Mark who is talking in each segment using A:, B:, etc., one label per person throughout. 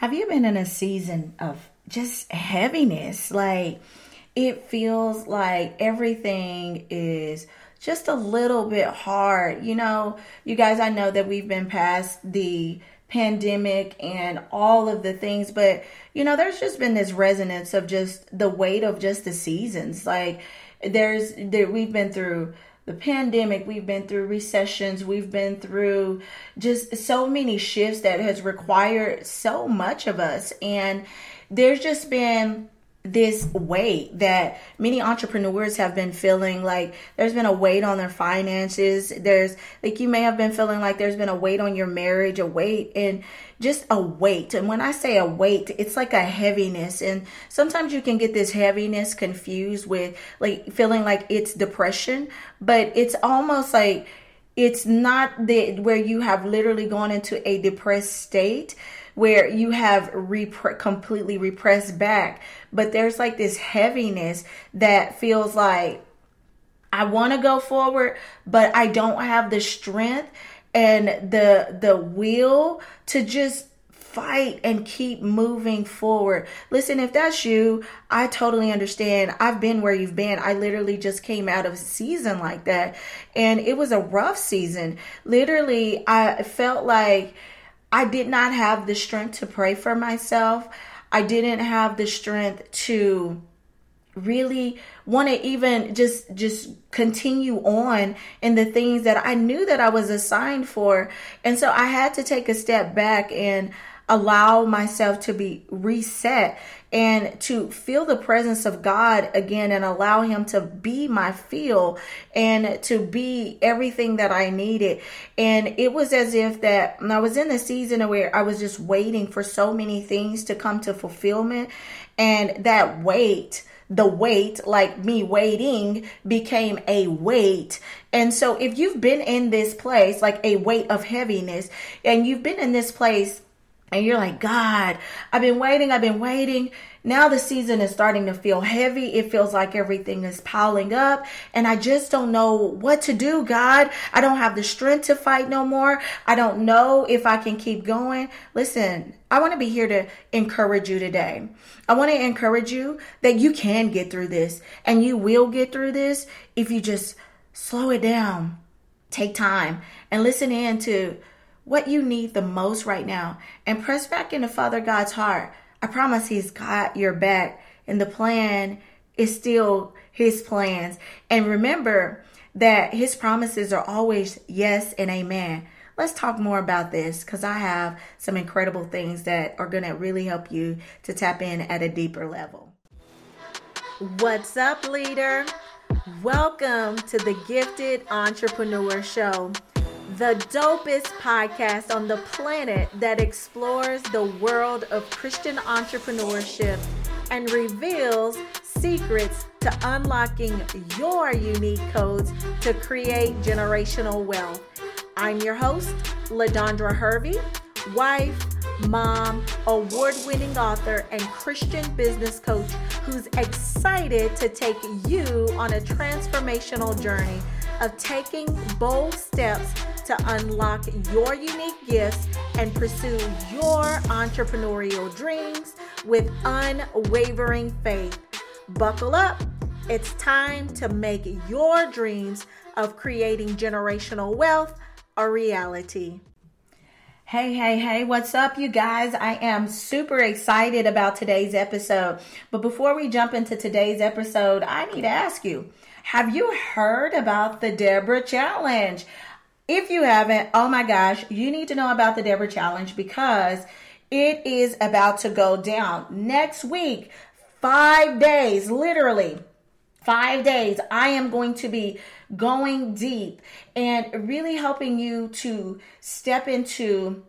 A: Have you been in a season of just heaviness? Like it feels like everything is just a little bit hard. You know, you guys, I know that we've been past the pandemic and all of the things, but you know, there's just been this resonance of just the weight of just the seasons. Like there's there we've been through the pandemic, we've been through recessions, we've been through just so many shifts that has required so much of us. And there's just been this weight that many entrepreneurs have been feeling like there's been a weight on their finances. There's like you may have been feeling like there's been a weight on your marriage a weight and just a weight. And when i say a weight it's like a heaviness. And sometimes you can get this heaviness confused with like feeling like it's depression but it's almost like it's not the where you have literally gone into a depressed state where you have repre- completely repressed back, but there's like this heaviness that feels like I want to go forward, but I don't have the strength and the the will to just fight and keep moving forward. Listen, if that's you, I totally understand. I've been where you've been. I literally just came out of a season like that, and it was a rough season. Literally, I felt like I did not have the strength to pray for myself. I didn't have the strength to really want to even just just continue on in the things that I knew that I was assigned for. And so I had to take a step back and allow myself to be reset and to feel the presence of God again and allow Him to be my feel and to be everything that I needed. And it was as if that I was in the season where I was just waiting for so many things to come to fulfillment, and that wait the wait, like me waiting, became a weight. And so, if you've been in this place, like a weight of heaviness, and you've been in this place and you're like, God, I've been waiting, I've been waiting. Now the season is starting to feel heavy. It feels like everything is piling up, and I just don't know what to do, God. I don't have the strength to fight no more. I don't know if I can keep going. Listen, I want to be here to encourage you today. I want to encourage you that you can get through this, and you will get through this if you just slow it down, take time, and listen in to what you need the most right now and press back into Father God's heart. I promise He's got your back, and the plan is still His plans. And remember that His promises are always yes and amen. Let's talk more about this because I have some incredible things that are going to really help you to tap in at a deeper level. What's up, leader? Welcome to the Gifted Entrepreneur Show the dopest podcast on the planet that explores the world of Christian entrepreneurship and reveals secrets to unlocking your unique codes to create generational wealth. I'm your host, LaDondra Hervey, wife, mom, award winning author, and Christian business coach who's excited to take you on a transformational journey of taking bold steps to unlock your unique gifts and pursue your entrepreneurial dreams with unwavering faith. Buckle up. It's time to make your dreams of creating generational wealth a reality. Hey, hey, hey, what's up, you guys? I am super excited about today's episode. But before we jump into today's episode, I need to ask you have you heard about the Deborah Challenge? If you haven't, oh my gosh, you need to know about the Deborah Challenge because it is about to go down next week. Five days, literally five days. I am going to be going deep and really helping you to step into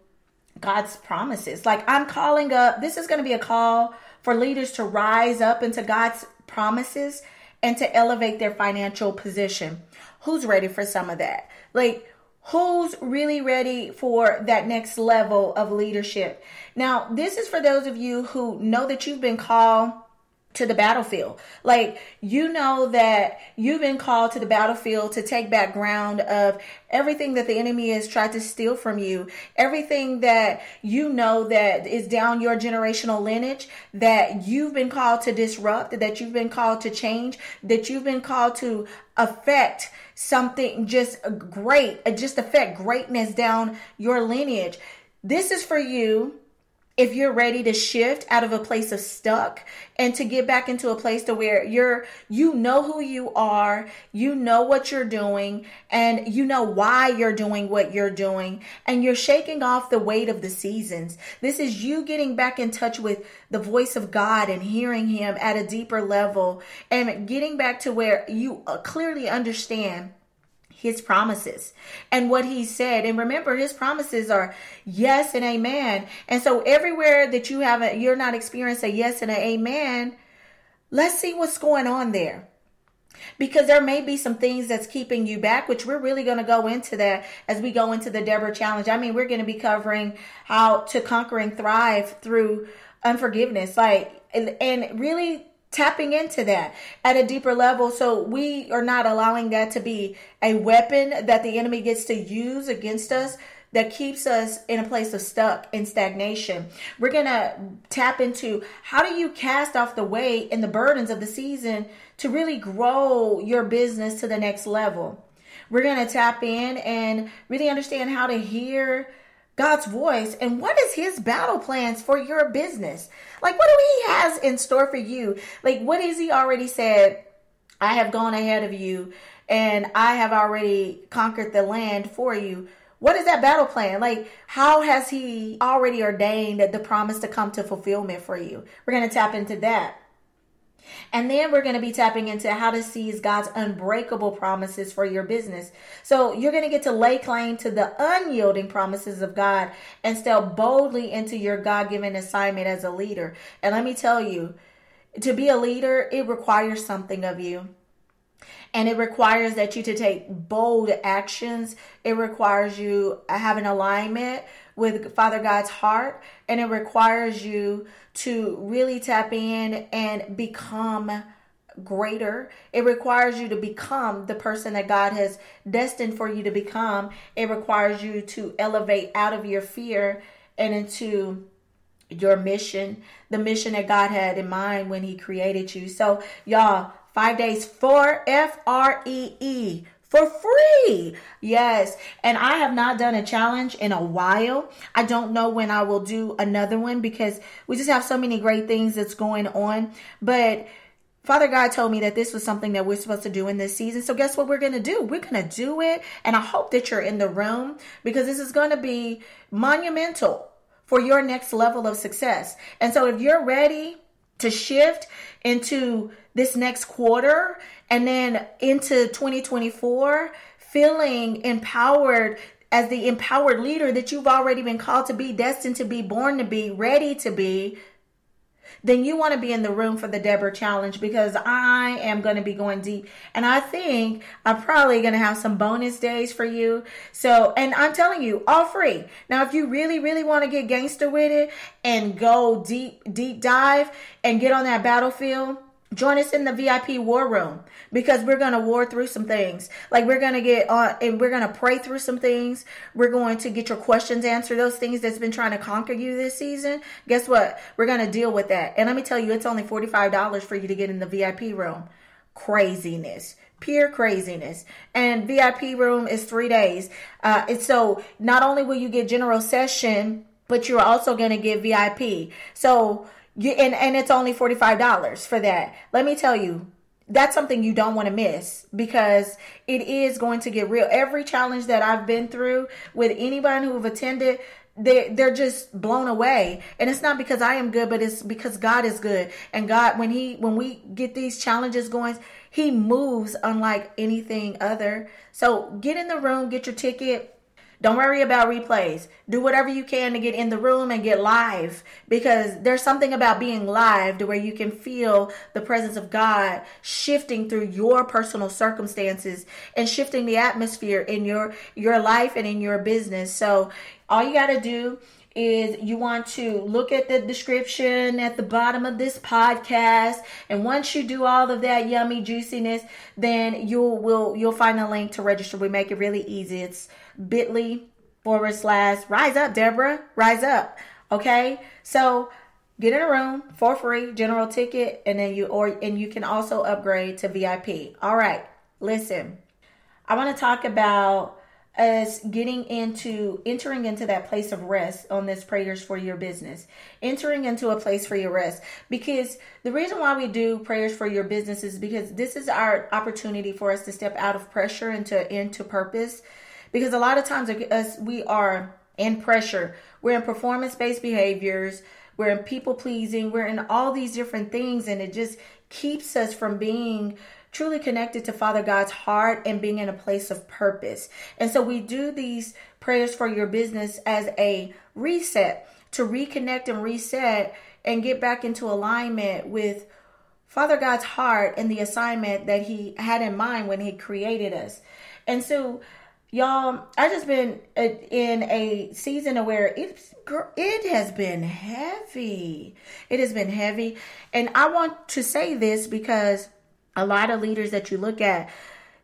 A: God's promises. Like I'm calling up, this is going to be a call for leaders to rise up into God's promises and to elevate their financial position. Who's ready for some of that? Like, who's really ready for that next level of leadership. Now, this is for those of you who know that you've been called to the battlefield. Like you know that you've been called to the battlefield to take back ground of everything that the enemy has tried to steal from you, everything that you know that is down your generational lineage that you've been called to disrupt, that you've been called to change, that you've been called to affect something just great, just affect greatness down your lineage. This is for you if you're ready to shift out of a place of stuck and to get back into a place to where you're you know who you are you know what you're doing and you know why you're doing what you're doing and you're shaking off the weight of the seasons. This is you getting back in touch with the voice of god and hearing him at a deeper level and getting back to where you uh, clearly understand his promises and what he said. And remember, his promises are yes and amen. And so everywhere that you haven't, you're not experiencing a yes and an amen, let's see what's going on there. Because there may be some things that's keeping you back, which we're really going to go into that as we go into the Deborah challenge. I mean, we're going to be covering how to conquer and thrive through unforgiveness. Like, and, and really tapping into that at a deeper level so we are not allowing that to be a weapon that the enemy gets to use against us that keeps us in a place of stuck in stagnation. We're going to tap into how do you cast off the weight and the burdens of the season to really grow your business to the next level. We're going to tap in and really understand how to hear God's voice and what is his battle plans for your business? Like what do he has in store for you? Like what has he already said? I have gone ahead of you and I have already conquered the land for you. What is that battle plan? Like, how has he already ordained the promise to come to fulfillment for you? We're going to tap into that. And then we're going to be tapping into how to seize God's unbreakable promises for your business. So you're going to get to lay claim to the unyielding promises of God and step boldly into your God given assignment as a leader. And let me tell you, to be a leader, it requires something of you. And it requires that you to take bold actions. It requires you have an alignment with Father God's heart. And it requires you to really tap in and become greater. It requires you to become the person that God has destined for you to become. It requires you to elevate out of your fear and into your mission, the mission that God had in mind when He created you. So, y'all, five days for F R E E for free. Yes. And I have not done a challenge in a while. I don't know when I will do another one because we just have so many great things that's going on. But Father God told me that this was something that we're supposed to do in this season. So guess what we're going to do? We're going to do it. And I hope that you're in the room because this is going to be monumental for your next level of success. And so if you're ready to shift into this next quarter and then into 2024 feeling empowered as the empowered leader that you've already been called to be, destined to be, born to be, ready to be, then you want to be in the room for the Deborah challenge because I am going to be going deep. And I think I'm probably going to have some bonus days for you. So, and I'm telling you, all free. Now, if you really, really want to get gangster with it and go deep, deep dive and get on that battlefield, Join us in the VIP war room because we're going to war through some things. Like we're going to get on and we're going to pray through some things. We're going to get your questions answered, those things that's been trying to conquer you this season. Guess what? We're going to deal with that. And let me tell you, it's only $45 for you to get in the VIP room. Craziness pure craziness. And VIP room is three days. Uh, and so not only will you get general session, but you're also going to get VIP. So you, and, and it's only $45 for that. Let me tell you, that's something you don't want to miss because it is going to get real. Every challenge that I've been through with anybody who have attended, they they're just blown away. And it's not because I am good, but it's because God is good. And God, when He when we get these challenges going, He moves unlike anything other. So get in the room, get your ticket don't worry about replays. Do whatever you can to get in the room and get live because there's something about being live to where you can feel the presence of God shifting through your personal circumstances and shifting the atmosphere in your your life and in your business. So all you got to do is you want to look at the description at the bottom of this podcast. And once you do all of that yummy juiciness then you'll will you'll find a link to register. We make it really easy. It's bit.ly forward slash rise up deborah rise up. Okay? So get in a room for free general ticket and then you or and you can also upgrade to vip all right. Listen i want to talk about us getting into entering into that place of rest on this prayers for your business. Entering into a place for your rest. Because the reason why we do prayers for your business is because this is our opportunity for us to step out of pressure into into purpose. Because a lot of times us we are in pressure. We're in performance based behaviors. We're in people pleasing we're in all these different things and it just keeps us from being truly connected to Father God's heart and being in a place of purpose. And so we do these prayers for your business as a reset to reconnect and reset and get back into alignment with Father God's heart and the assignment that He had in mind when He created us. And so, y'all, I just been in a season where it's it has been heavy. It has been heavy, and I want to say this because a lot of leaders that you look at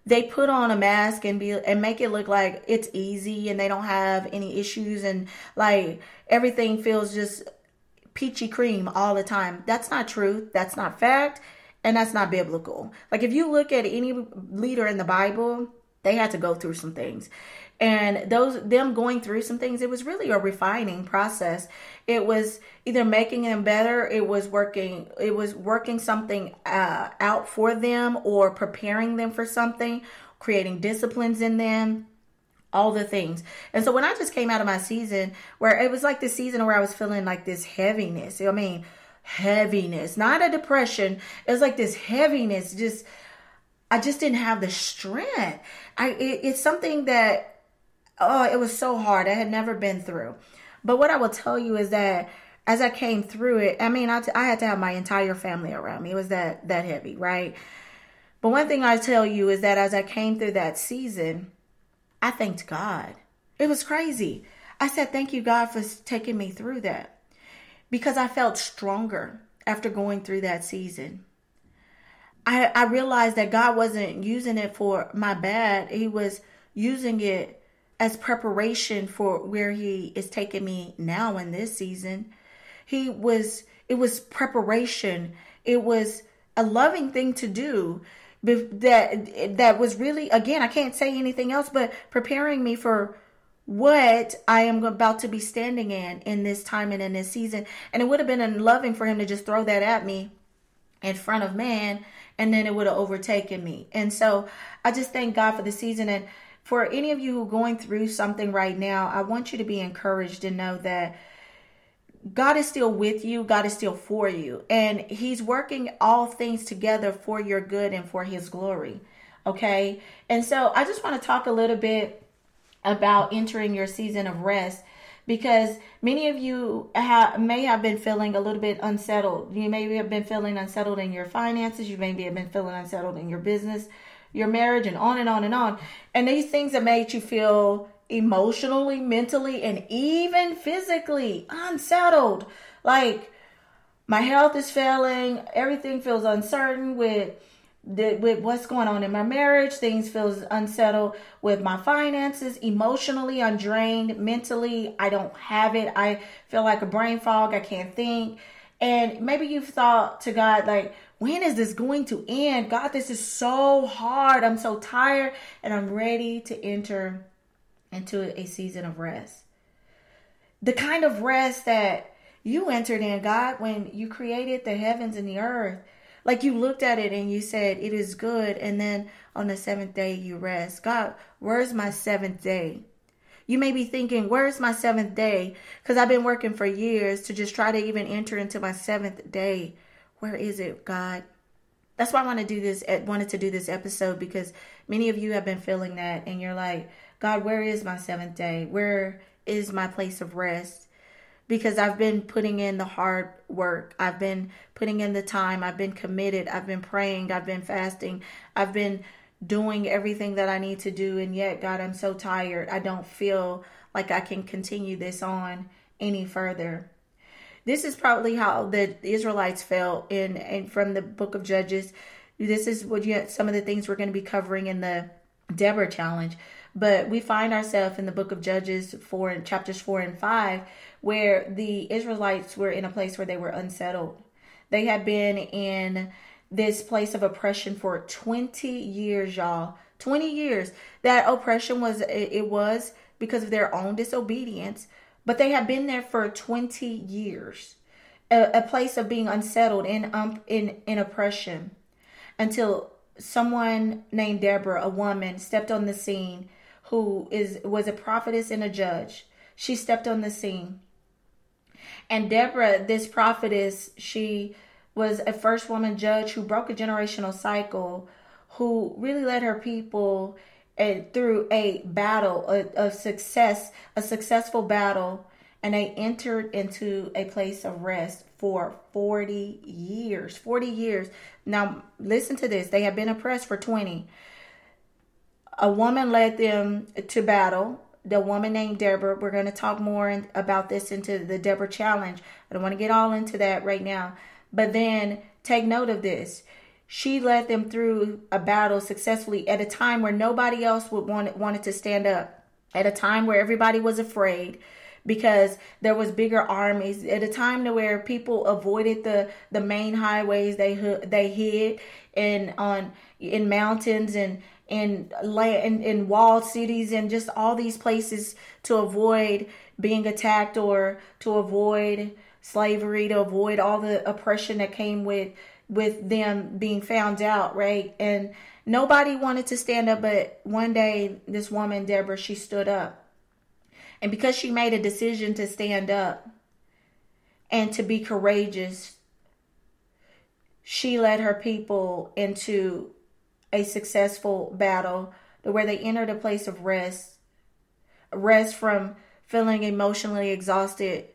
A: they put on a mask and be and make it look like it's easy and they don't have any issues and like everything feels just peachy cream all the time. That's not truth. That's not fact. And that's not biblical. Like if you look at any leader in the Bible, they had to go through some things and those them going through some things it was really a refining process. It was either making them better it was working it was working something uh, out for them or preparing them for something creating disciplines in them all the things. And so when i just came out of my season where it was like the season where i was feeling like this heaviness i mean? Heaviness not a depression. It was like this heaviness just i just didn't have the strength. I it, it's something that oh, it was so hard. I had never been through. But what I will tell you is that as I came through it, I mean, I, t- I had to have my entire family around me. It was that that heavy, right? But one thing I tell you is that as I came through that season, I thanked God. It was crazy. I said, "Thank you, God, for taking me through that," because I felt stronger after going through that season. I I realized that God wasn't using it for my bad. He was using it as preparation for where he is taking me now in this season. He was, it was preparation. It was a loving thing to do that, that was really, again, I can't say anything else, but preparing me for what I am about to be standing in in this time and in this season. And it would have been loving for him to just throw that at me in front of man and then it would have overtaken me. And so I just thank God for the season and for any of you who are going through something right now, I want you to be encouraged and know that God is still with you, God is still for you, and He's working all things together for your good and for His glory. Okay, and so I just want to talk a little bit about entering your season of rest because many of you have, may have been feeling a little bit unsettled. You maybe have been feeling unsettled in your finances, you maybe have been feeling unsettled in your business your marriage, and on and on and on. And these things have made you feel emotionally, mentally, and even physically unsettled. Like my health is failing, everything feels uncertain with the, with what's going on in my marriage, things feels unsettled with my finances, emotionally I'm drained, mentally I don't have it. I feel like a brain fog, I can't think. And maybe you've thought to God like, when is this going to end? God, this is so hard. I'm so tired and I'm ready to enter into a season of rest. The kind of rest that you entered in, God, when you created the heavens and the earth. Like you looked at it and you said, It is good. And then on the seventh day, you rest. God, where's my seventh day? You may be thinking, Where's my seventh day? Because I've been working for years to just try to even enter into my seventh day. Where is it, God? That's why I want to do this. Eh, wanted to do this episode because many of you have been feeling that, and you're like, God, where is my seventh day? Where is my place of rest? Because I've been putting in the hard work. I've been putting in the time. I've been committed. I've been praying. I've been fasting. I've been doing everything that I need to do. And yet, God, I'm so tired. I don't feel like I can continue this on any further. This is probably how the Israelites felt in and from the book of Judges. This is what you some of the things we're going to be covering in the Deborah challenge. But we find ourselves in the book of Judges 4 and chapters 4 and 5 where the Israelites were in a place where they were unsettled. They had been in this place of oppression for 20 years, y'all. 20 years. That oppression was it was because of their own disobedience, but they have been there for 20 years. A, a place of being unsettled in um, in in oppression until someone named Deborah, a woman, stepped on the scene who is was a prophetess and a judge. She stepped on the scene. And Deborah, this prophetess, she was a first woman judge who broke a generational cycle, who really led her people and through a battle of success, a successful battle, and they entered into a place of rest for 40 years. 40 years. Now, listen to this. They had been oppressed for 20. A woman led them to battle. The woman named Deborah. We're going to talk more in, about this into the Deborah challenge. I don't want to get all into that right now. But then take note of this. She led them through a battle successfully at a time where nobody else would want wanted to stand up. At a time where everybody was afraid because there was bigger armies at a time to where people avoided the the main highways they they hid in on in mountains and in in, in walled cities and just all these places to avoid being attacked or to avoid slavery to avoid all the oppression that came with with them being found out right and nobody wanted to stand up but one day this woman deborah she stood up and because she made a decision to stand up and to be courageous, she led her people into a successful battle where they entered a place of rest. Rest from feeling emotionally exhausted,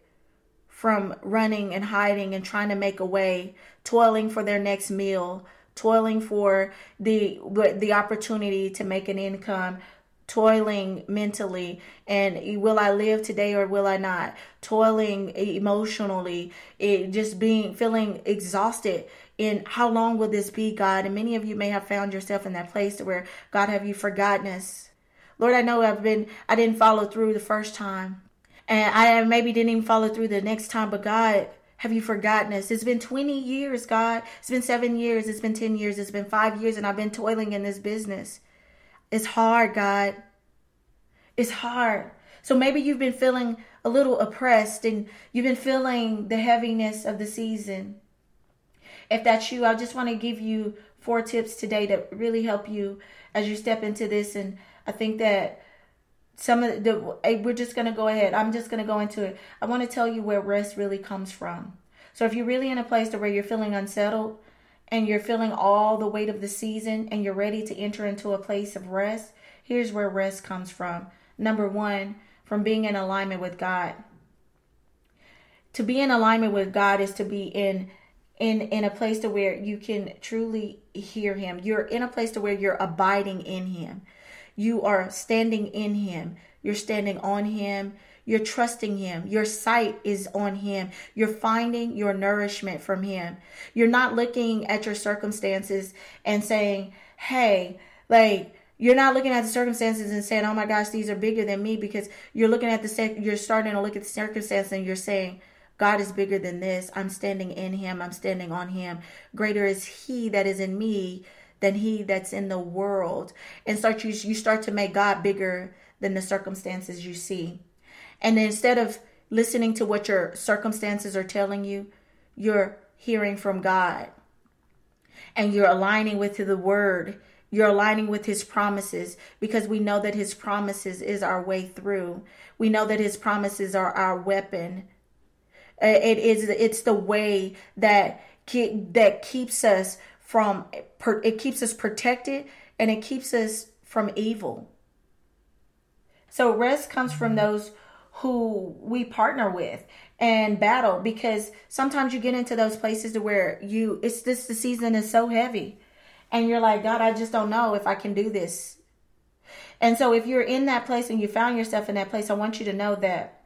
A: from running and hiding and trying to make a way, toiling for their next meal, toiling for the the opportunity to make an income, toiling mentally and will I live today or will I not? Toiling emotionally, it just being feeling exhausted in how long will this be, God? And many of you may have found yourself in that place where God have you forgotten us. Lord, I know I've been I didn't follow through the first time. And I maybe didn't even follow through the next time, but God, have you forgotten us? It's been 20 years, God. It's been seven years. It's been 10 years. It's been five years, and I've been toiling in this business. It's hard, God. It's hard. So maybe you've been feeling a little oppressed and you've been feeling the heaviness of the season. If that's you, I just want to give you four tips today to really help you as you step into this. And I think that some of the, we're just going to go ahead. I'm just going to go into it. I want to tell you where rest really comes from. So if you're really in a place to where you're feeling unsettled, and you're feeling all the weight of the season and you're ready to enter into a place of rest, here's where rest comes from. Number one, from being in alignment with God. To be in alignment with God is to be in in in a place to where you can truly hear him. You're in a place to where you're abiding in him. You are standing in him. You're standing on him. You're trusting him. Your sight is on him. You're finding your nourishment from him. You're not looking at your circumstances and saying, "Hey, like you're not looking at the circumstances and saying, "Oh my gosh, these are bigger than me," because you're looking at the you're starting to look at the circumstance and you're saying, "God is bigger than this. I'm standing in Him. I'm standing on Him. Greater is He that is in me than He that's in the world." And start you you start to make God bigger than the circumstances you see, and instead of listening to what your circumstances are telling you, you're hearing from God, and you're aligning with the Word you're aligning with his promises because we know that his promises is our way through. We know that his promises are our weapon. Uh, it is it's the way that that keeps us from it keeps us protected and it keeps us from evil. So rest comes from mm-hmm. those who we partner with and battle because sometimes you get into those places to where you it's this the season is so heavy and you're like, God, I just don't know if I can do this. And so if you're in that place and you found yourself in that place, I want you to know that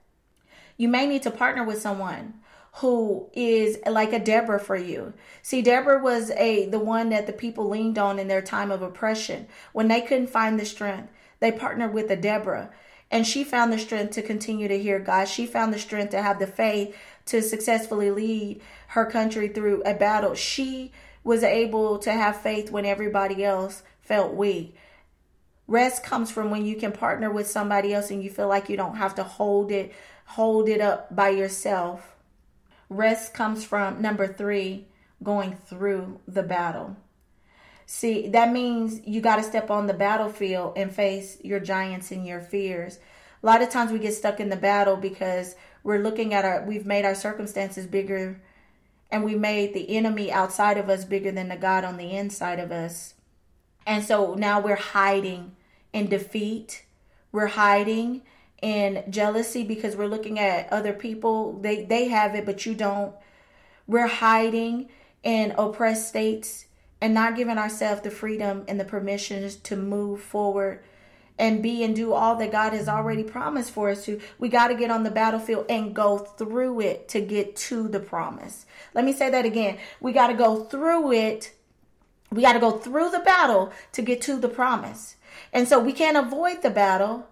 A: You may need to partner with someone who is like a Deborah for you. See, Deborah was a the one that the people leaned on in their time of oppression. When they couldn't find the strength, they partnered with a Deborah. And she found the strength to continue to hear God. She found the strength to have the faith to successfully lead her country through a battle. She was able to have faith when everybody else felt weak. Rest comes from when you can partner with somebody else and you feel like you don't have to hold it hold it up by yourself. Rest comes from number 3, going through the battle. See, that means you got to step on the battlefield and face your giants and your fears. A lot of times we get stuck in the battle because we're looking at our we've made our circumstances bigger and we made the enemy outside of us bigger than the God on the inside of us. And so now we're hiding in defeat. We're hiding in jealousy because we're looking at other people. They they have it, but you don't. We're hiding in oppressed states and not giving ourselves the freedom and the permissions to move forward and be and do all that God has already promised for us to. We got to get on the battlefield and go through it to get to the promise. Let me say that again. We got to go through it we got to go through the battle to get to the promise. And so we can't avoid the battle.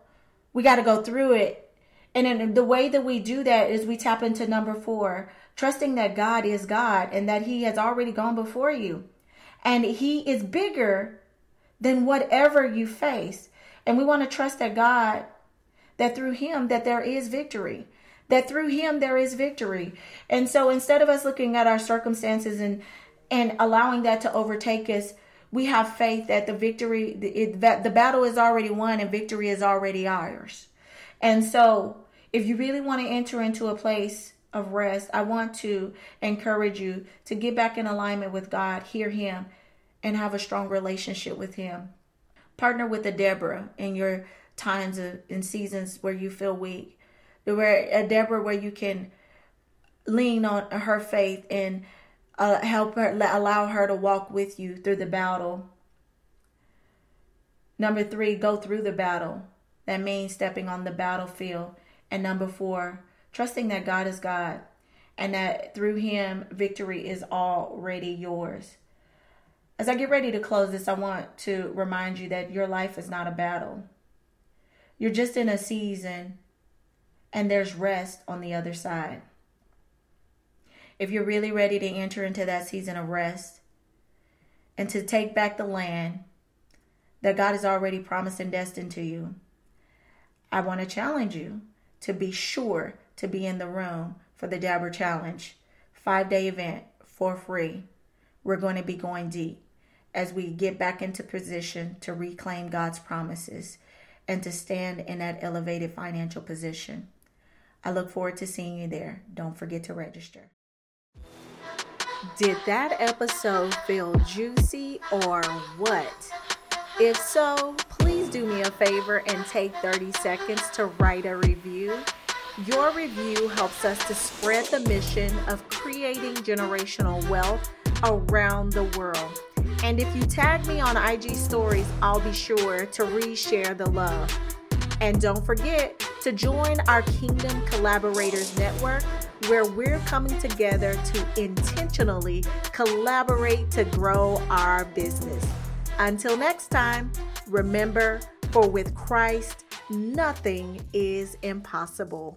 A: We got to go through it. And then the way that we do that is we tap into number four, trusting that God is God and that He has already gone before you. And He is bigger than whatever you face. And we want to trust that God, that through Him, that there is victory that through him there is victory. And so instead of us looking at our circumstances and and allowing that to overtake us, we have faith that the victory, it, that the battle is already won and victory is already ours. And so, if you really want to enter into a place of rest, I want to encourage you to get back in alignment with God, hear Him, and have a strong relationship with Him. Partner with a Deborah in your times of, in seasons where you feel weak. Where a Deborah where you can lean on her faith and uh, help her, allow her to walk with you through the battle. Number three, go through the battle. That means stepping on the battlefield. And number four, trusting that God is God and that through Him, victory is already yours. As I get ready to close this, I want to remind you that your life is not a battle. You're just in a season, and there's rest on the other side if you're really ready to enter into that season of rest and to take back the land that God has already promised and destined to you, I want to challenge you to be sure to be in the room for the Deborah Challenge, five day event for free. We're going to be going deep as we get back into position to reclaim God's promises and to stand in that elevated financial position. I look forward to seeing you there. Don't forget to register.
B: Did that episode feel juicy or what? If so, please do me a favor and take 30 seconds to write a review. Your review helps us to spread the mission of creating generational wealth around the world. And if you tag me on IG stories, I'll be sure to reshare the love. And don't forget to join our Kingdom Collaborators Network where we're coming together to intentionally collaborate to grow our business. Until next time, remember, for with Christ, nothing is impossible.